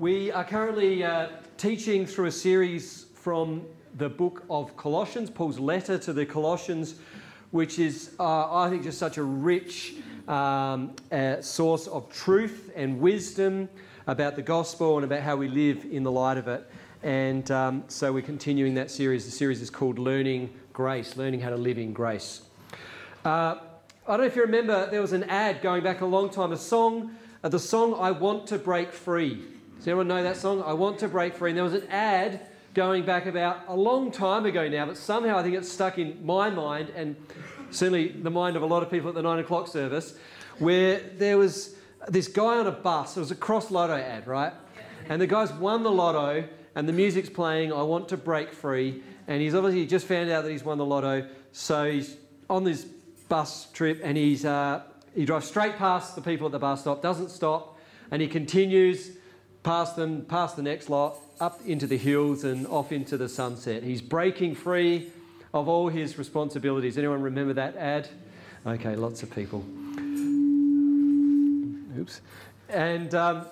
We are currently uh, teaching through a series from the book of Colossians, Paul's letter to the Colossians, which is, uh, I think, just such a rich um, uh, source of truth and wisdom about the gospel and about how we live in the light of it. And um, so we're continuing that series. The series is called Learning Grace, Learning How to Live in Grace. Uh, I don't know if you remember, there was an ad going back a long time, a song, uh, the song I Want to Break Free. Does anyone know that song? I Want to Break Free. And there was an ad going back about a long time ago now, but somehow I think it's stuck in my mind and certainly the mind of a lot of people at the nine o'clock service, where there was this guy on a bus. It was a cross lotto ad, right? And the guy's won the lotto and the music's playing, I Want to Break Free. And he's obviously just found out that he's won the lotto. So he's on this bus trip and he's, uh, he drives straight past the people at the bus stop, doesn't stop, and he continues past them, past the next lot, up into the hills and off into the sunset. He's breaking free of all his responsibilities. Anyone remember that ad? Okay, lots of people. Oops. And um,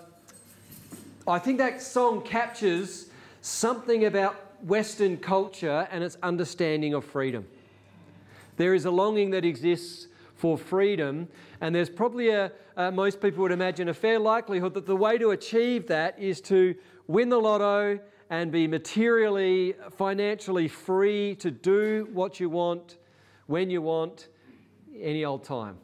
I think that song captures something about Western culture and its understanding of freedom. There is a longing that exists for freedom, and there's probably a, uh, most people would imagine, a fair likelihood that the way to achieve that is to win the lotto and be materially, financially free to do what you want, when you want, any old time.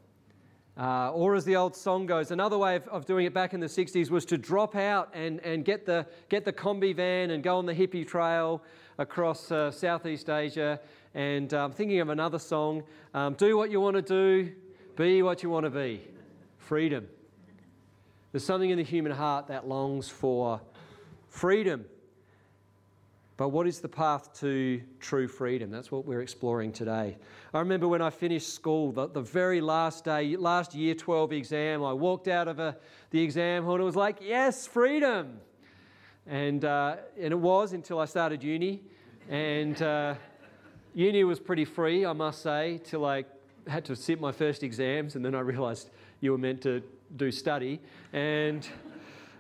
Uh, or as the old song goes, another way of, of, doing it back in the 60s was to drop out and, and get, the, get the Kombi van and go on the hippie trail across uh, Southeast Asia and I'm um, thinking of another song um, Do what you want to do, be what you want to be. Freedom. There's something in the human heart that longs for freedom. But what is the path to true freedom? That's what we're exploring today. I remember when I finished school, the, the very last day, last year 12 exam, I walked out of a, the exam hall and it was like, yes, freedom. And, uh, and it was until I started uni. And uh, uni was pretty free, I must say, till I had to sit my first exams, and then I realised you were meant to do study, and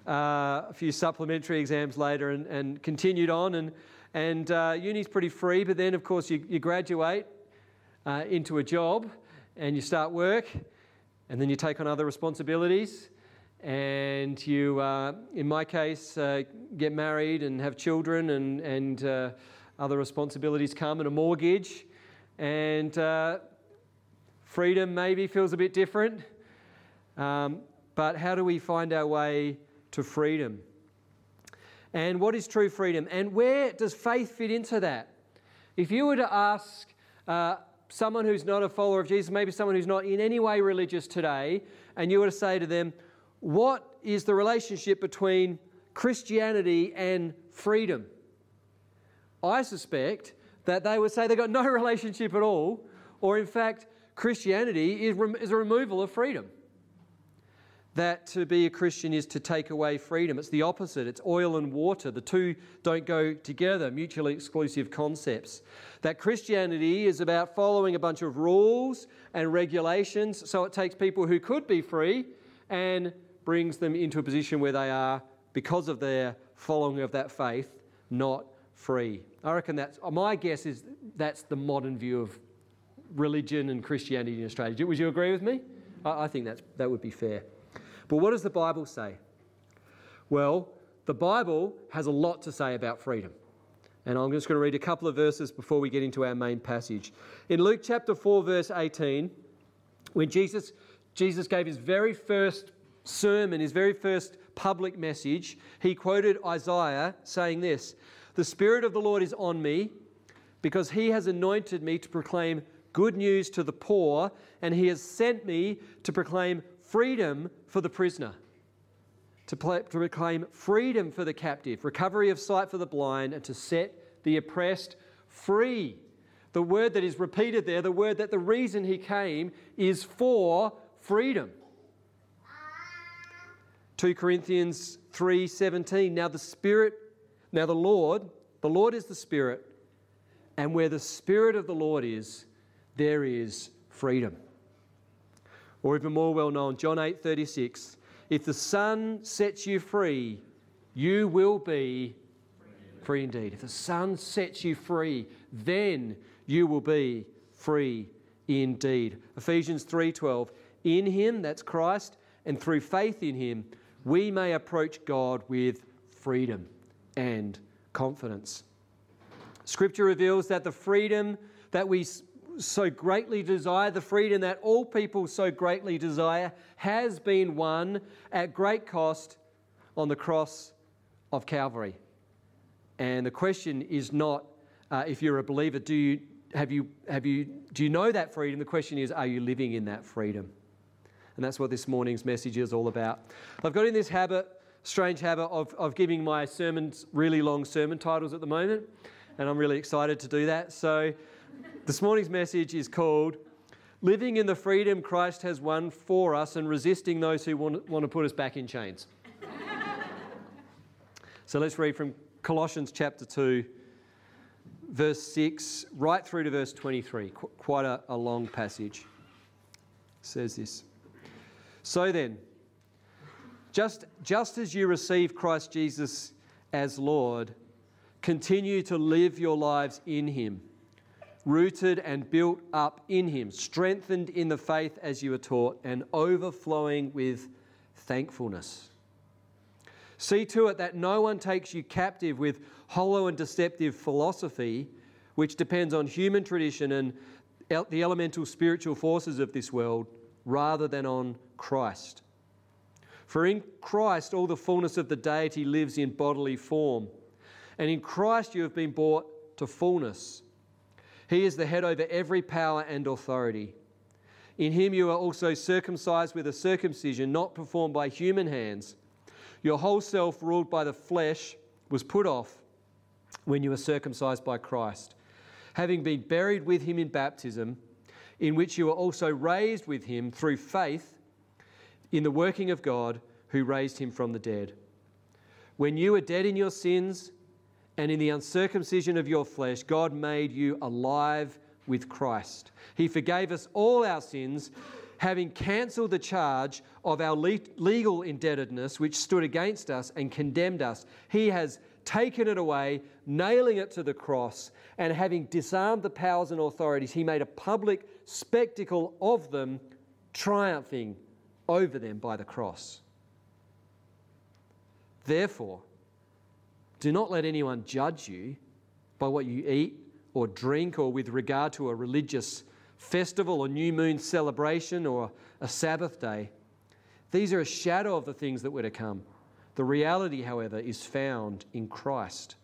uh, a few supplementary exams later, and, and continued on. And, and uh, uni's pretty free, but then, of course, you, you graduate uh, into a job and you start work, and then you take on other responsibilities. And you, uh, in my case, uh, get married and have children and, and uh, other responsibilities come and a mortgage, and uh, freedom maybe feels a bit different. Um, but how do we find our way to freedom? And what is true freedom? And where does faith fit into that? If you were to ask uh, someone who's not a follower of Jesus, maybe someone who's not in any way religious today, and you were to say to them, What is the relationship between Christianity and freedom? I suspect that they would say they've got no relationship at all, or in fact, Christianity is, is a removal of freedom. That to be a Christian is to take away freedom. It's the opposite. It's oil and water. The two don't go together, mutually exclusive concepts. That Christianity is about following a bunch of rules and regulations, so it takes people who could be free and brings them into a position where they are, because of their following of that faith, not free. I reckon that's my guess is that's the modern view of religion and Christianity in Australia. Would you agree with me? I, I think that's, that would be fair. But what does the Bible say? Well, the Bible has a lot to say about freedom. And I'm just going to read a couple of verses before we get into our main passage. In Luke chapter 4, verse 18, when Jesus, Jesus gave his very first sermon, his very first public message, he quoted Isaiah saying this the Spirit of the Lord is on me because he has anointed me to proclaim good news to the poor, and he has sent me to proclaim freedom for the prisoner, to, play, to proclaim freedom for the captive, recovery of sight for the blind, and to set the oppressed free. The word that is repeated there, the word that the reason he came is for freedom. 2 Corinthians 3:17 Now the spirit now, the Lord, the Lord is the Spirit, and where the Spirit of the Lord is, there is freedom. Or even more well known, John 8 36, if the Son sets you free, you will be free indeed. If the Son sets you free, then you will be free indeed. Ephesians 3:12 In him that's Christ and through faith in him we may approach God with freedom and confidence. Scripture reveals that the freedom that we so greatly desire, the freedom that all people so greatly desire, has been won at great cost on the cross of Calvary. And the question is not uh, if you're a believer, do you, have you, have you, do you know that freedom? The question is, are you living in that freedom? And that's what this morning's message is all about. I've got in this habit, strange habit, of, of giving my sermons really long sermon titles at the moment. And I'm really excited to do that. So this morning's message is called Living in the Freedom Christ Has Won for Us and Resisting Those Who Want, want to Put Us Back in Chains. so let's read from Colossians chapter 2, verse 6, right through to verse 23. Qu- quite a, a long passage. It says this So then, just, just as you receive Christ Jesus as Lord, continue to live your lives in Him, rooted and built up in Him, strengthened in the faith as you are taught, and overflowing with thankfulness. See to it that no one takes you captive with hollow and deceptive philosophy, which depends on human tradition and the elemental spiritual forces of this world, rather than on Christ. For in Christ all the fullness of the deity lives in bodily form, and in Christ you have been brought to fullness. He is the head over every power and authority. In him you are also circumcised with a circumcision not performed by human hands. Your whole self, ruled by the flesh, was put off when you were circumcised by Christ, having been buried with him in baptism, in which you were also raised with him through faith in the working of God who raised him from the dead. When you were dead in your sins and in the uncircumcision of your flesh, God made you alive with Christ. He forgave us all our sins, having cancelled the charge of our legal indebtedness which stood against us and condemned us. He has taken it away, nailing it to the cross, and having disarmed the powers and authorities, he made a public spectacle of them, triumphing over them by the cross. Therefore, do not let anyone judge you by what you eat or drink or with regard to a religious festival or new moon celebration or a Sabbath day. These are a shadow of the things that were to come. The reality, however, is found in Christ.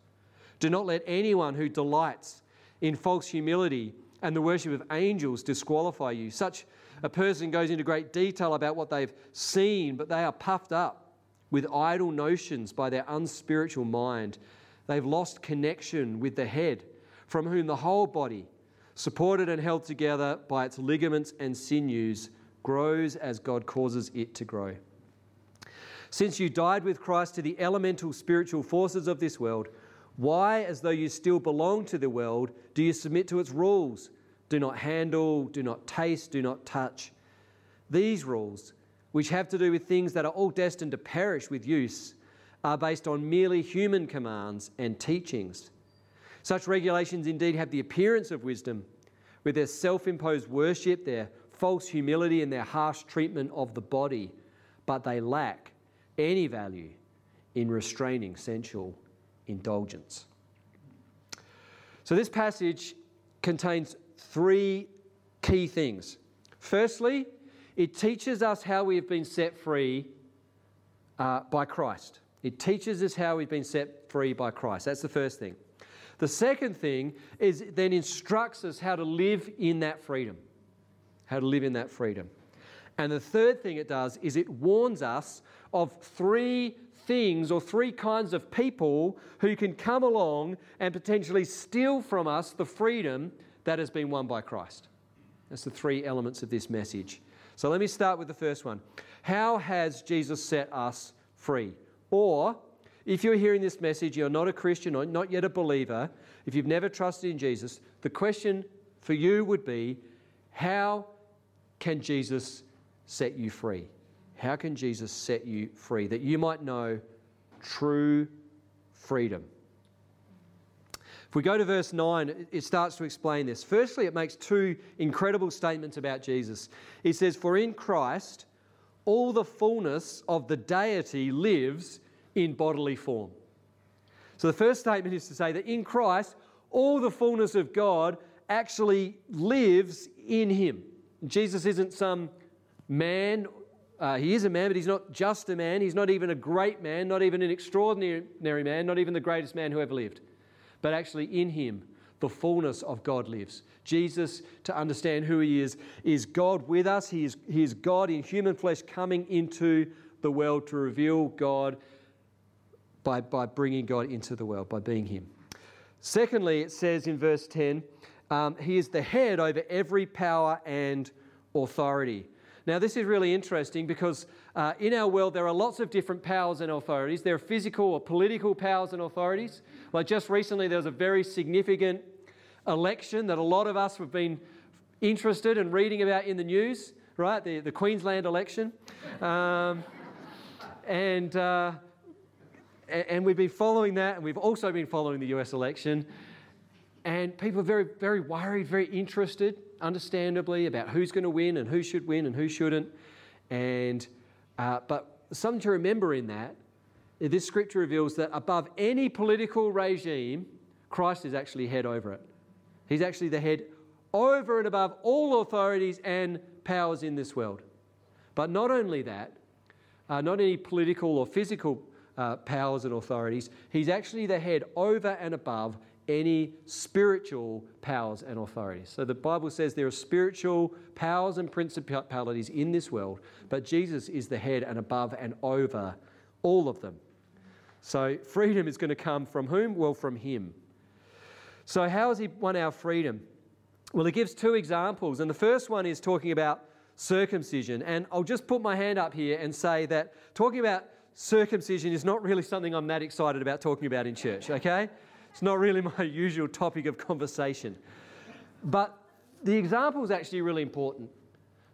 Do not let anyone who delights in false humility and the worship of angels disqualify you. Such a person goes into great detail about what they've seen, but they are puffed up with idle notions by their unspiritual mind. They've lost connection with the head, from whom the whole body, supported and held together by its ligaments and sinews, grows as God causes it to grow. Since you died with Christ to the elemental spiritual forces of this world, why, as though you still belong to the world, do you submit to its rules? Do not handle, do not taste, do not touch. These rules, which have to do with things that are all destined to perish with use, are based on merely human commands and teachings. Such regulations indeed have the appearance of wisdom, with their self imposed worship, their false humility, and their harsh treatment of the body, but they lack any value in restraining sensual indulgence. So, this passage contains three key things. Firstly, it teaches us how we have been set free uh, by Christ. It teaches us how we've been set free by Christ. That's the first thing. The second thing is it then instructs us how to live in that freedom. How to live in that freedom. And the third thing it does is it warns us of three things or three kinds of people who can come along and potentially steal from us the freedom that has been won by Christ. That's the three elements of this message. So let me start with the first one. How has Jesus set us free? Or, if you're hearing this message, you're not a Christian or not yet a believer, if you've never trusted in Jesus, the question for you would be how can Jesus set you free? How can Jesus set you free? That you might know true freedom. If we go to verse 9, it starts to explain this. Firstly, it makes two incredible statements about Jesus. He says, For in Christ, all the fullness of the deity lives in bodily form. So the first statement is to say that in Christ, all the fullness of God actually lives in him. Jesus isn't some man. Uh, he is a man, but he's not just a man. He's not even a great man, not even an extraordinary man, not even the greatest man who ever lived. But actually, in him, the fullness of God lives. Jesus, to understand who he is, is God with us. He is, he is God in human flesh coming into the world to reveal God by, by bringing God into the world, by being him. Secondly, it says in verse 10, um, he is the head over every power and authority. Now, this is really interesting because uh, in our world there are lots of different powers and authorities. There are physical or political powers and authorities. Like just recently, there was a very significant election that a lot of us have been interested in reading about in the news, right? The, the Queensland election. Um, and, uh, and we've been following that, and we've also been following the US election. And people are very, very worried, very interested, understandably, about who's going to win and who should win and who shouldn't. And, uh, but something to remember in that, this scripture reveals that above any political regime, Christ is actually head over it. He's actually the head over and above all authorities and powers in this world. But not only that, uh, not any political or physical uh, powers and authorities, he's actually the head over and above any spiritual powers and authorities. So the Bible says there are spiritual powers and principalities in this world, but Jesus is the head and above and over all of them. So freedom is going to come from whom? Well, from Him. So, how has He won our freedom? Well, He gives two examples, and the first one is talking about circumcision. And I'll just put my hand up here and say that talking about circumcision is not really something I'm that excited about talking about in church, okay? It's not really my usual topic of conversation. But the example is actually really important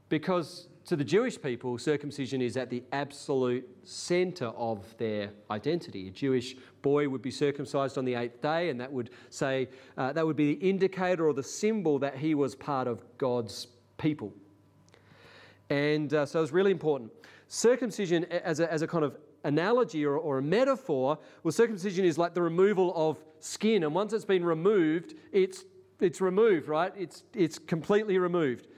because to the Jewish people, circumcision is at the absolute center of their identity. A Jewish boy would be circumcised on the eighth day, and that would say uh, that would be the indicator or the symbol that he was part of God's people. And uh, so it's really important. Circumcision, as a, as a kind of analogy or, or a metaphor, well, circumcision is like the removal of skin. And once it's been removed, it's, it's removed, right? It's, it's completely removed.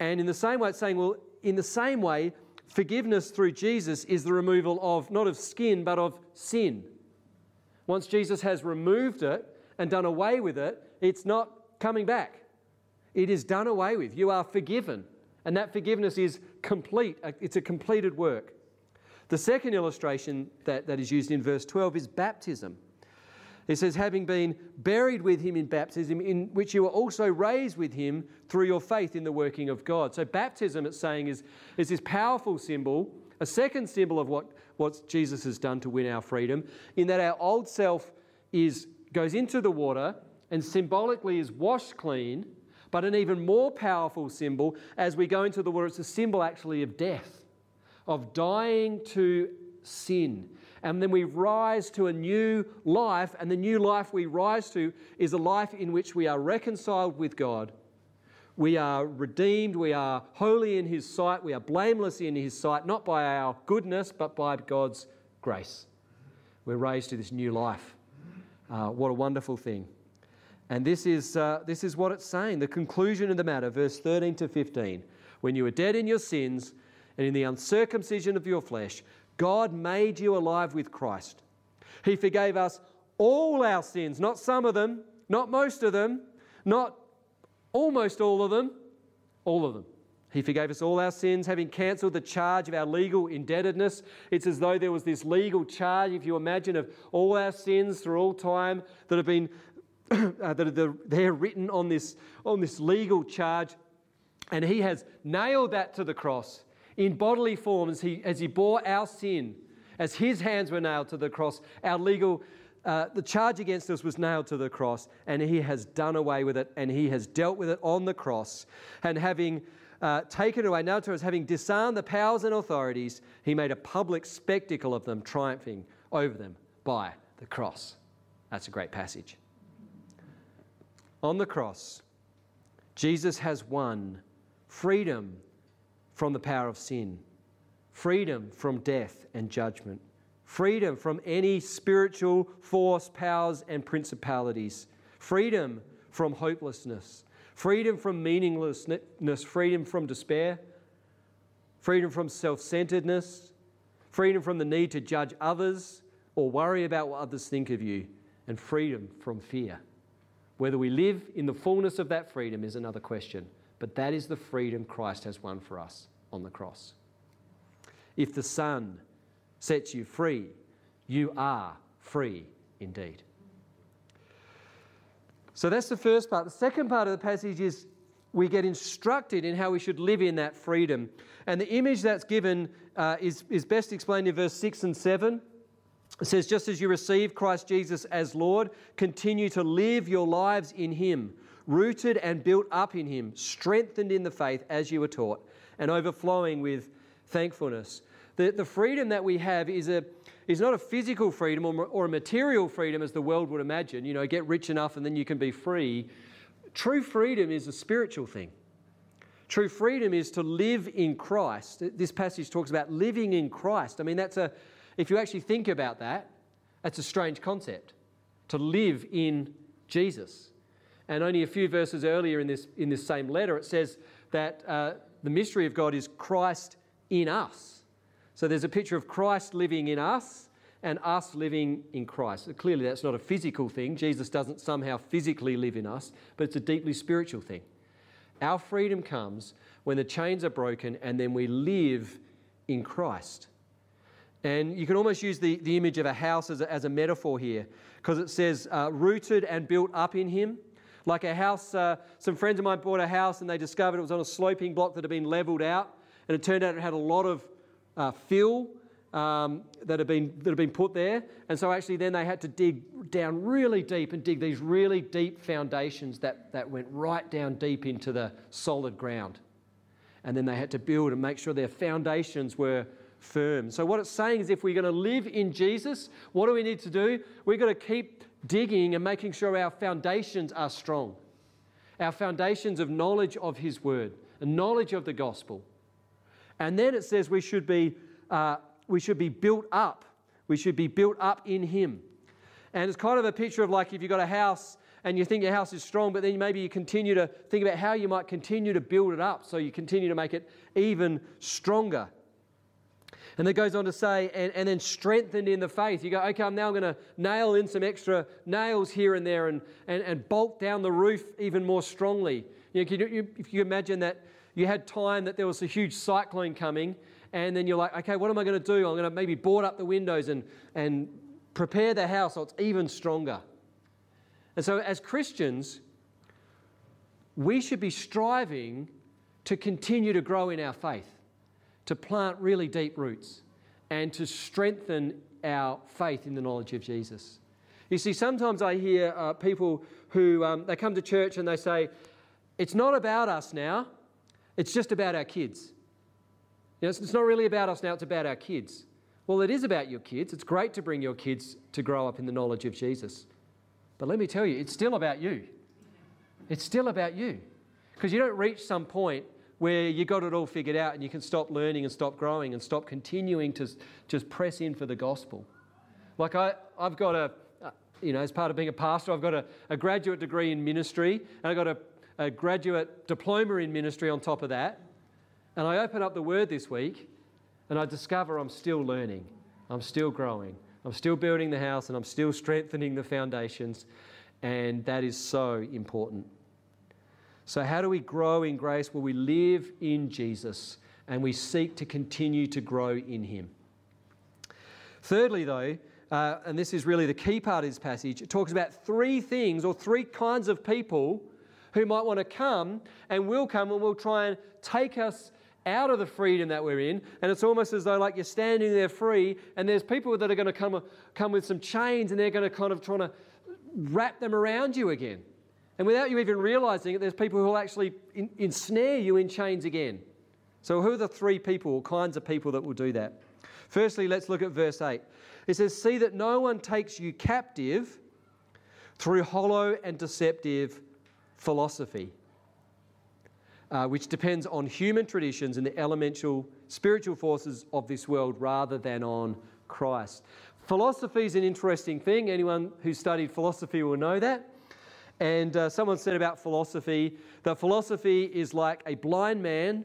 And in the same way, it's saying, well, in the same way, forgiveness through Jesus is the removal of not of skin, but of sin. Once Jesus has removed it and done away with it, it's not coming back. It is done away with. You are forgiven. And that forgiveness is complete, it's a completed work. The second illustration that, that is used in verse 12 is baptism. It says, having been buried with him in baptism, in which you were also raised with him through your faith in the working of God. So, baptism, it's saying, is, is this powerful symbol, a second symbol of what, what Jesus has done to win our freedom, in that our old self is, goes into the water and symbolically is washed clean, but an even more powerful symbol as we go into the water, it's a symbol actually of death of dying to sin. And then we rise to a new life, and the new life we rise to is a life in which we are reconciled with God. We are redeemed, we are holy in His sight, we are blameless in His sight, not by our goodness, but by God's grace. We're raised to this new life. Uh, what a wonderful thing. And this is, uh, this is what it's saying. The conclusion of the matter, verse 13 to 15. When you were dead in your sins, and in the uncircumcision of your flesh, God made you alive with Christ. He forgave us all our sins, not some of them, not most of them, not almost all of them, all of them. He forgave us all our sins, having cancelled the charge of our legal indebtedness. It's as though there was this legal charge, if you imagine, of all our sins through all time that have been uh, that are there written on this, on this legal charge. And he has nailed that to the cross in bodily form as he, as he bore our sin, as his hands were nailed to the cross, our legal, uh, the charge against us was nailed to the cross, and he has done away with it, and he has dealt with it on the cross. And having uh, taken away, now to us, having disarmed the powers and authorities, he made a public spectacle of them, triumphing over them by the cross. That's a great passage. On the cross, Jesus has won freedom from the power of sin, freedom from death and judgment, freedom from any spiritual force, powers, and principalities, freedom from hopelessness, freedom from meaninglessness, freedom from despair, freedom from self centeredness, freedom from the need to judge others or worry about what others think of you, and freedom from fear. Whether we live in the fullness of that freedom is another question, but that is the freedom Christ has won for us on the cross. If the Son sets you free, you are free indeed. So that's the first part. The second part of the passage is we get instructed in how we should live in that freedom. And the image that's given uh, is, is best explained in verse 6 and 7. It says, Just as you receive Christ Jesus as Lord, continue to live your lives in Him, rooted and built up in Him, strengthened in the faith as you were taught, and overflowing with thankfulness. The, the freedom that we have is, a, is not a physical freedom or, or a material freedom as the world would imagine. You know, get rich enough and then you can be free. True freedom is a spiritual thing. True freedom is to live in Christ. This passage talks about living in Christ. I mean, that's a, if you actually think about that, that's a strange concept to live in Jesus. And only a few verses earlier in this, in this same letter, it says that uh, the mystery of God is Christ in us. So there's a picture of Christ living in us and us living in Christ. Clearly, that's not a physical thing. Jesus doesn't somehow physically live in us, but it's a deeply spiritual thing. Our freedom comes when the chains are broken and then we live in Christ. And you can almost use the, the image of a house as a, as a metaphor here because it says uh, rooted and built up in Him. Like a house, uh, some friends of mine bought a house and they discovered it was on a sloping block that had been leveled out. And it turned out it had a lot of uh, fill um, that, had been, that had been put there. And so actually, then they had to dig down really deep and dig these really deep foundations that, that went right down deep into the solid ground. And then they had to build and make sure their foundations were firm. So, what it's saying is if we're going to live in Jesus, what do we need to do? We've got to keep digging and making sure our foundations are strong. Our foundations of knowledge of His Word, and knowledge of the gospel. And then it says we should be, uh, we should be built up. We should be built up in Him. And it's kind of a picture of like if you've got a house and you think your house is strong, but then maybe you continue to think about how you might continue to build it up so you continue to make it even stronger. And it goes on to say, and, and then strengthened in the faith. You go, okay, I'm now going to nail in some extra nails here and there and, and, and bolt down the roof even more strongly. You know, you, if you imagine that you had time that there was a huge cyclone coming, and then you're like, okay, what am I going to do? I'm going to maybe board up the windows and, and prepare the house so it's even stronger. And so, as Christians, we should be striving to continue to grow in our faith to plant really deep roots and to strengthen our faith in the knowledge of Jesus. You see, sometimes I hear uh, people who um, they come to church and they say, "It's not about us now; it's just about our kids." You know, it's, it's not really about us now; it's about our kids. Well, it is about your kids. It's great to bring your kids to grow up in the knowledge of Jesus, but let me tell you, it's still about you. It's still about you, because you don't reach some point where you got it all figured out and you can stop learning and stop growing and stop continuing to just press in for the gospel. Like I, I've got a, uh, you know, as part of being a pastor, I've got a, a graduate degree in ministry and I've got a, a graduate diploma in ministry on top of that. And I open up the word this week and I discover I'm still learning, I'm still growing, I'm still building the house and I'm still strengthening the foundations. And that is so important. So, how do we grow in grace? Well, we live in Jesus and we seek to continue to grow in Him. Thirdly, though, uh, and this is really the key part of this passage, it talks about three things or three kinds of people who might want to come and will come and will try and take us out of the freedom that we're in. And it's almost as though like you're standing there free and there's people that are going to come, come with some chains and they're going to kind of try to wrap them around you again. And without you even realizing it, there's people who will actually ensnare you in chains again. So, who are the three people or kinds of people that will do that? Firstly, let's look at verse 8. It says, See that no one takes you captive through hollow and deceptive philosophy, uh, which depends on human traditions and the elemental spiritual forces of this world rather than on Christ. Philosophy is an interesting thing. Anyone who studied philosophy will know that. And uh, someone said about philosophy that philosophy is like a blind man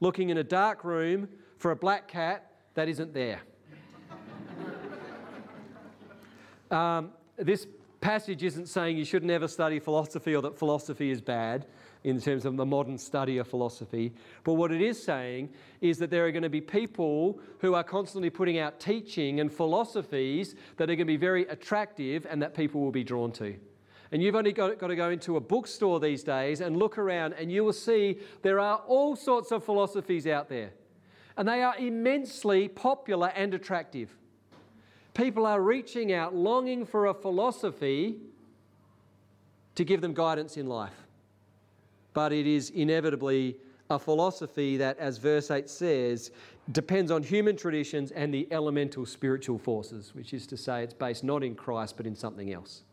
looking in a dark room for a black cat that isn't there. um, this passage isn't saying you should never study philosophy or that philosophy is bad in terms of the modern study of philosophy. But what it is saying is that there are going to be people who are constantly putting out teaching and philosophies that are going to be very attractive and that people will be drawn to. And you've only got, got to go into a bookstore these days and look around, and you will see there are all sorts of philosophies out there. And they are immensely popular and attractive. People are reaching out, longing for a philosophy to give them guidance in life but it is inevitably a philosophy that, as verse 8 says, depends on human traditions and the elemental spiritual forces, which is to say, it's based not in Christ but in something else.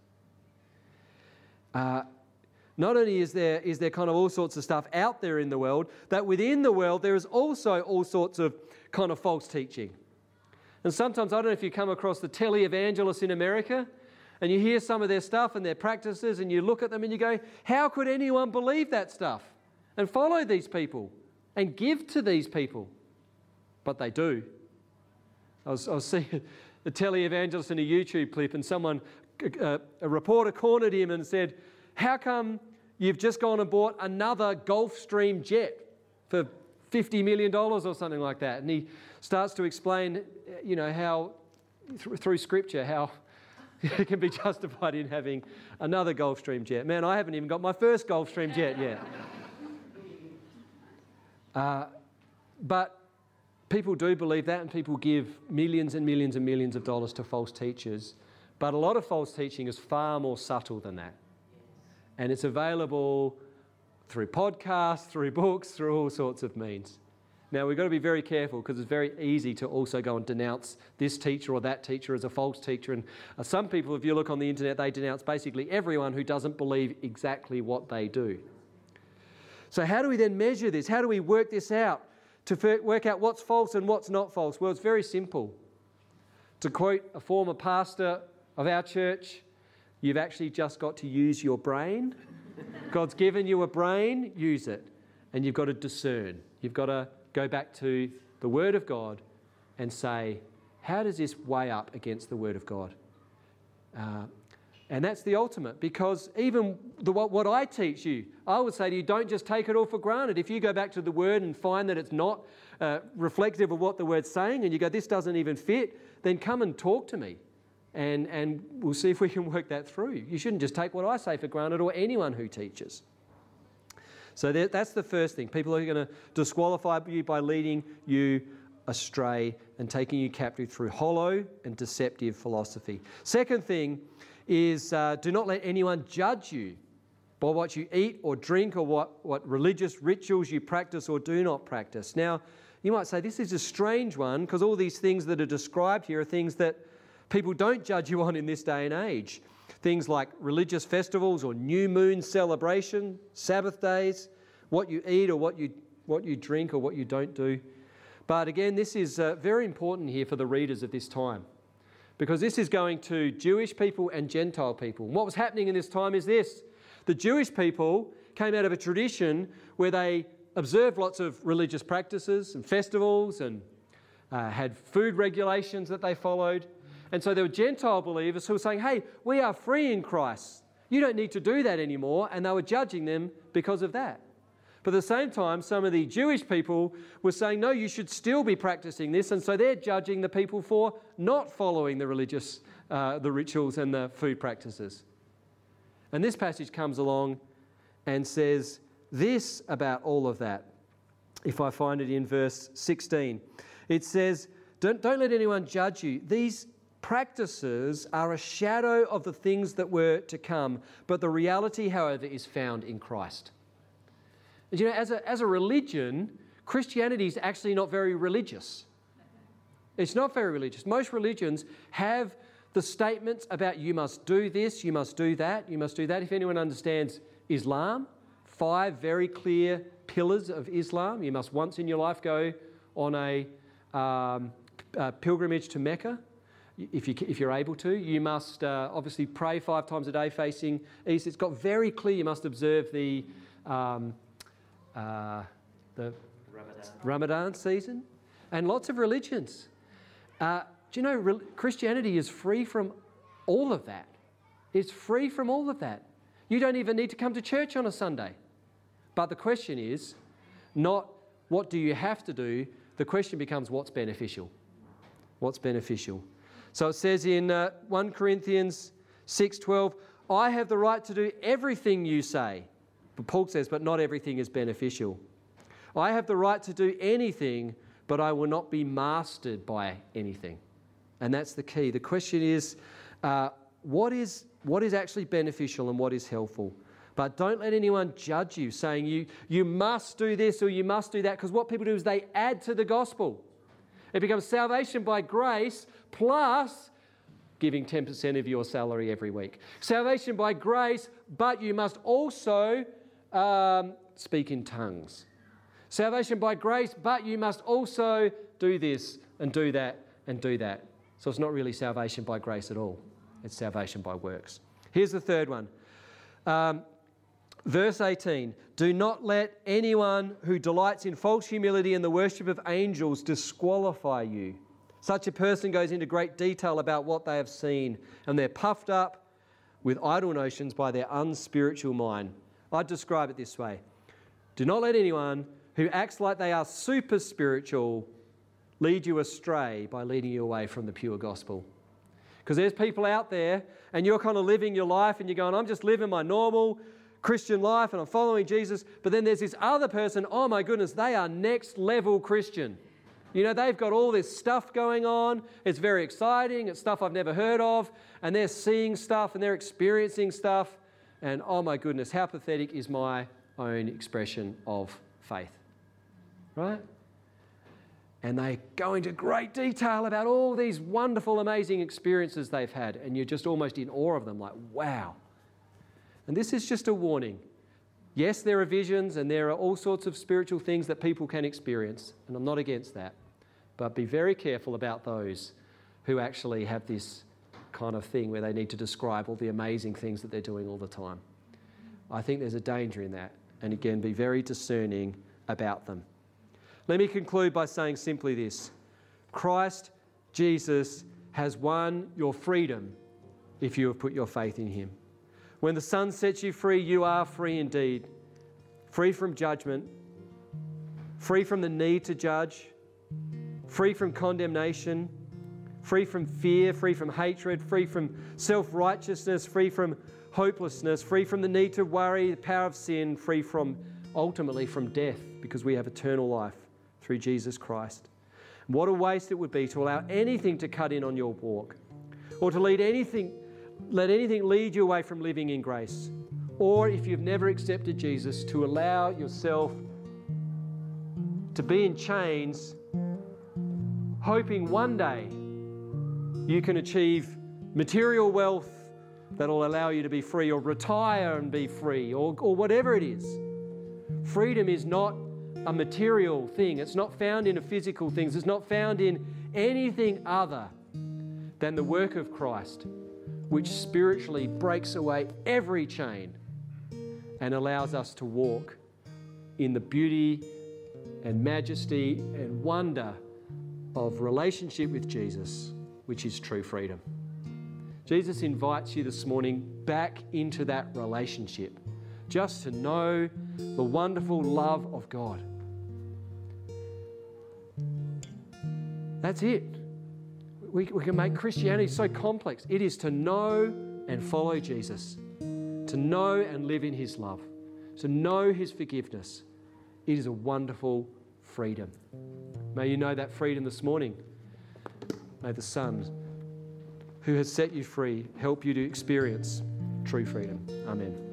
Uh, not only is there, is there kind of all sorts of stuff out there in the world, that within the world there is also all sorts of kind of false teaching. And sometimes, I don't know if you come across the televangelists in America, and you hear some of their stuff and their practices, and you look at them and you go, How could anyone believe that stuff and follow these people and give to these people? But they do. I was, I was seeing a televangelist in a YouTube clip, and someone, a, a reporter cornered him and said, How come you've just gone and bought another Gulfstream jet for $50 million or something like that? And he starts to explain, you know, how through scripture, how it can be justified in having another Gulfstream jet. Man, I haven't even got my first Gulfstream jet yet. Uh, but people do believe that, and people give millions and millions and millions of dollars to false teachers. But a lot of false teaching is far more subtle than that. And it's available through podcasts, through books, through all sorts of means. Now, we've got to be very careful because it's very easy to also go and denounce this teacher or that teacher as a false teacher. And uh, some people, if you look on the internet, they denounce basically everyone who doesn't believe exactly what they do. So, how do we then measure this? How do we work this out to work out what's false and what's not false? Well, it's very simple. To quote a former pastor of our church, you've actually just got to use your brain. God's given you a brain, use it. And you've got to discern. You've got to go back to the Word of God and say, how does this weigh up against the Word of God? Uh, and that's the ultimate because even the, what, what I teach you, I would say to you, don't just take it all for granted. If you go back to the Word and find that it's not uh, reflective of what the Word's saying and you go, this doesn't even fit, then come and talk to me and, and we'll see if we can work that through. You shouldn't just take what I say for granted or anyone who teaches. So that's the first thing. People are going to disqualify you by leading you astray and taking you captive through hollow and deceptive philosophy. Second thing is uh, do not let anyone judge you by what you eat or drink or what, what religious rituals you practice or do not practice. Now, you might say this is a strange one because all these things that are described here are things that people don't judge you on in this day and age. Things like religious festivals or new moon celebration, Sabbath days, what you eat or what you, what you drink or what you don't do. But again, this is uh, very important here for the readers of this time because this is going to Jewish people and Gentile people. And what was happening in this time is this the Jewish people came out of a tradition where they observed lots of religious practices and festivals and uh, had food regulations that they followed. And so there were Gentile believers who were saying, hey, we are free in Christ. You don't need to do that anymore. And they were judging them because of that. But at the same time, some of the Jewish people were saying, no, you should still be practicing this. And so they're judging the people for not following the religious, uh, the rituals and the food practices. And this passage comes along and says this about all of that. If I find it in verse 16, it says, Don't, don't let anyone judge you. These practices are a shadow of the things that were to come, but the reality, however, is found in Christ. And you know, as a, as a religion, Christianity is actually not very religious. It's not very religious. Most religions have the statements about you must do this, you must do that, you must do that. If anyone understands Islam, five very clear pillars of Islam. You must once in your life go on a, um, a pilgrimage to Mecca. If, you, if you're able to, you must uh, obviously pray five times a day facing east. It's got very clear you must observe the, um, uh, the Ramadan. Ramadan season and lots of religions. Uh, do you know re- Christianity is free from all of that? It's free from all of that. You don't even need to come to church on a Sunday. But the question is not what do you have to do, the question becomes what's beneficial. What's beneficial? So it says in uh, 1 Corinthians 6:12, I have the right to do everything you say. But Paul says, but not everything is beneficial. I have the right to do anything, but I will not be mastered by anything. And that's the key. The question is, uh, what is what is actually beneficial and what is helpful? But don't let anyone judge you, saying you, you must do this or you must do that, because what people do is they add to the gospel. It becomes salvation by grace plus giving 10% of your salary every week. Salvation by grace, but you must also um, speak in tongues. Salvation by grace, but you must also do this and do that and do that. So it's not really salvation by grace at all, it's salvation by works. Here's the third one. Um, Verse 18 Do not let anyone who delights in false humility and the worship of angels disqualify you. Such a person goes into great detail about what they have seen, and they're puffed up with idle notions by their unspiritual mind. I'd describe it this way Do not let anyone who acts like they are super spiritual lead you astray by leading you away from the pure gospel. Because there's people out there, and you're kind of living your life, and you're going, I'm just living my normal Christian life and I'm following Jesus. But then there's this other person, oh my goodness, they are next level Christian. You know, they've got all this stuff going on. It's very exciting. It's stuff I've never heard of. And they're seeing stuff and they're experiencing stuff. And oh my goodness, how pathetic is my own expression of faith? Right? And they go into great detail about all these wonderful, amazing experiences they've had. And you're just almost in awe of them, like, wow, and this is just a warning. Yes, there are visions and there are all sorts of spiritual things that people can experience, and I'm not against that. But be very careful about those who actually have this kind of thing where they need to describe all the amazing things that they're doing all the time. I think there's a danger in that. And again, be very discerning about them. Let me conclude by saying simply this Christ Jesus has won your freedom if you have put your faith in him. When the Son sets you free, you are free indeed. Free from judgment, free from the need to judge, free from condemnation, free from fear, free from hatred, free from self righteousness, free from hopelessness, free from the need to worry, the power of sin, free from ultimately from death because we have eternal life through Jesus Christ. What a waste it would be to allow anything to cut in on your walk or to lead anything let anything lead you away from living in grace. Or if you've never accepted Jesus, to allow yourself to be in chains, hoping one day you can achieve material wealth that'll allow you to be free, or retire and be free, or, or whatever it is. Freedom is not a material thing, it's not found in a physical things, it's not found in anything other than the work of Christ which spiritually breaks away every chain and allows us to walk in the beauty and majesty and wonder of relationship with Jesus, which is true freedom. Jesus invites you this morning back into that relationship, just to know the wonderful love of God. That's it we, we can make Christianity so complex. It is to know and follow Jesus, to know and live in his love, to know his forgiveness. It is a wonderful freedom. May you know that freedom this morning. May the Son who has set you free help you to experience true freedom. Amen.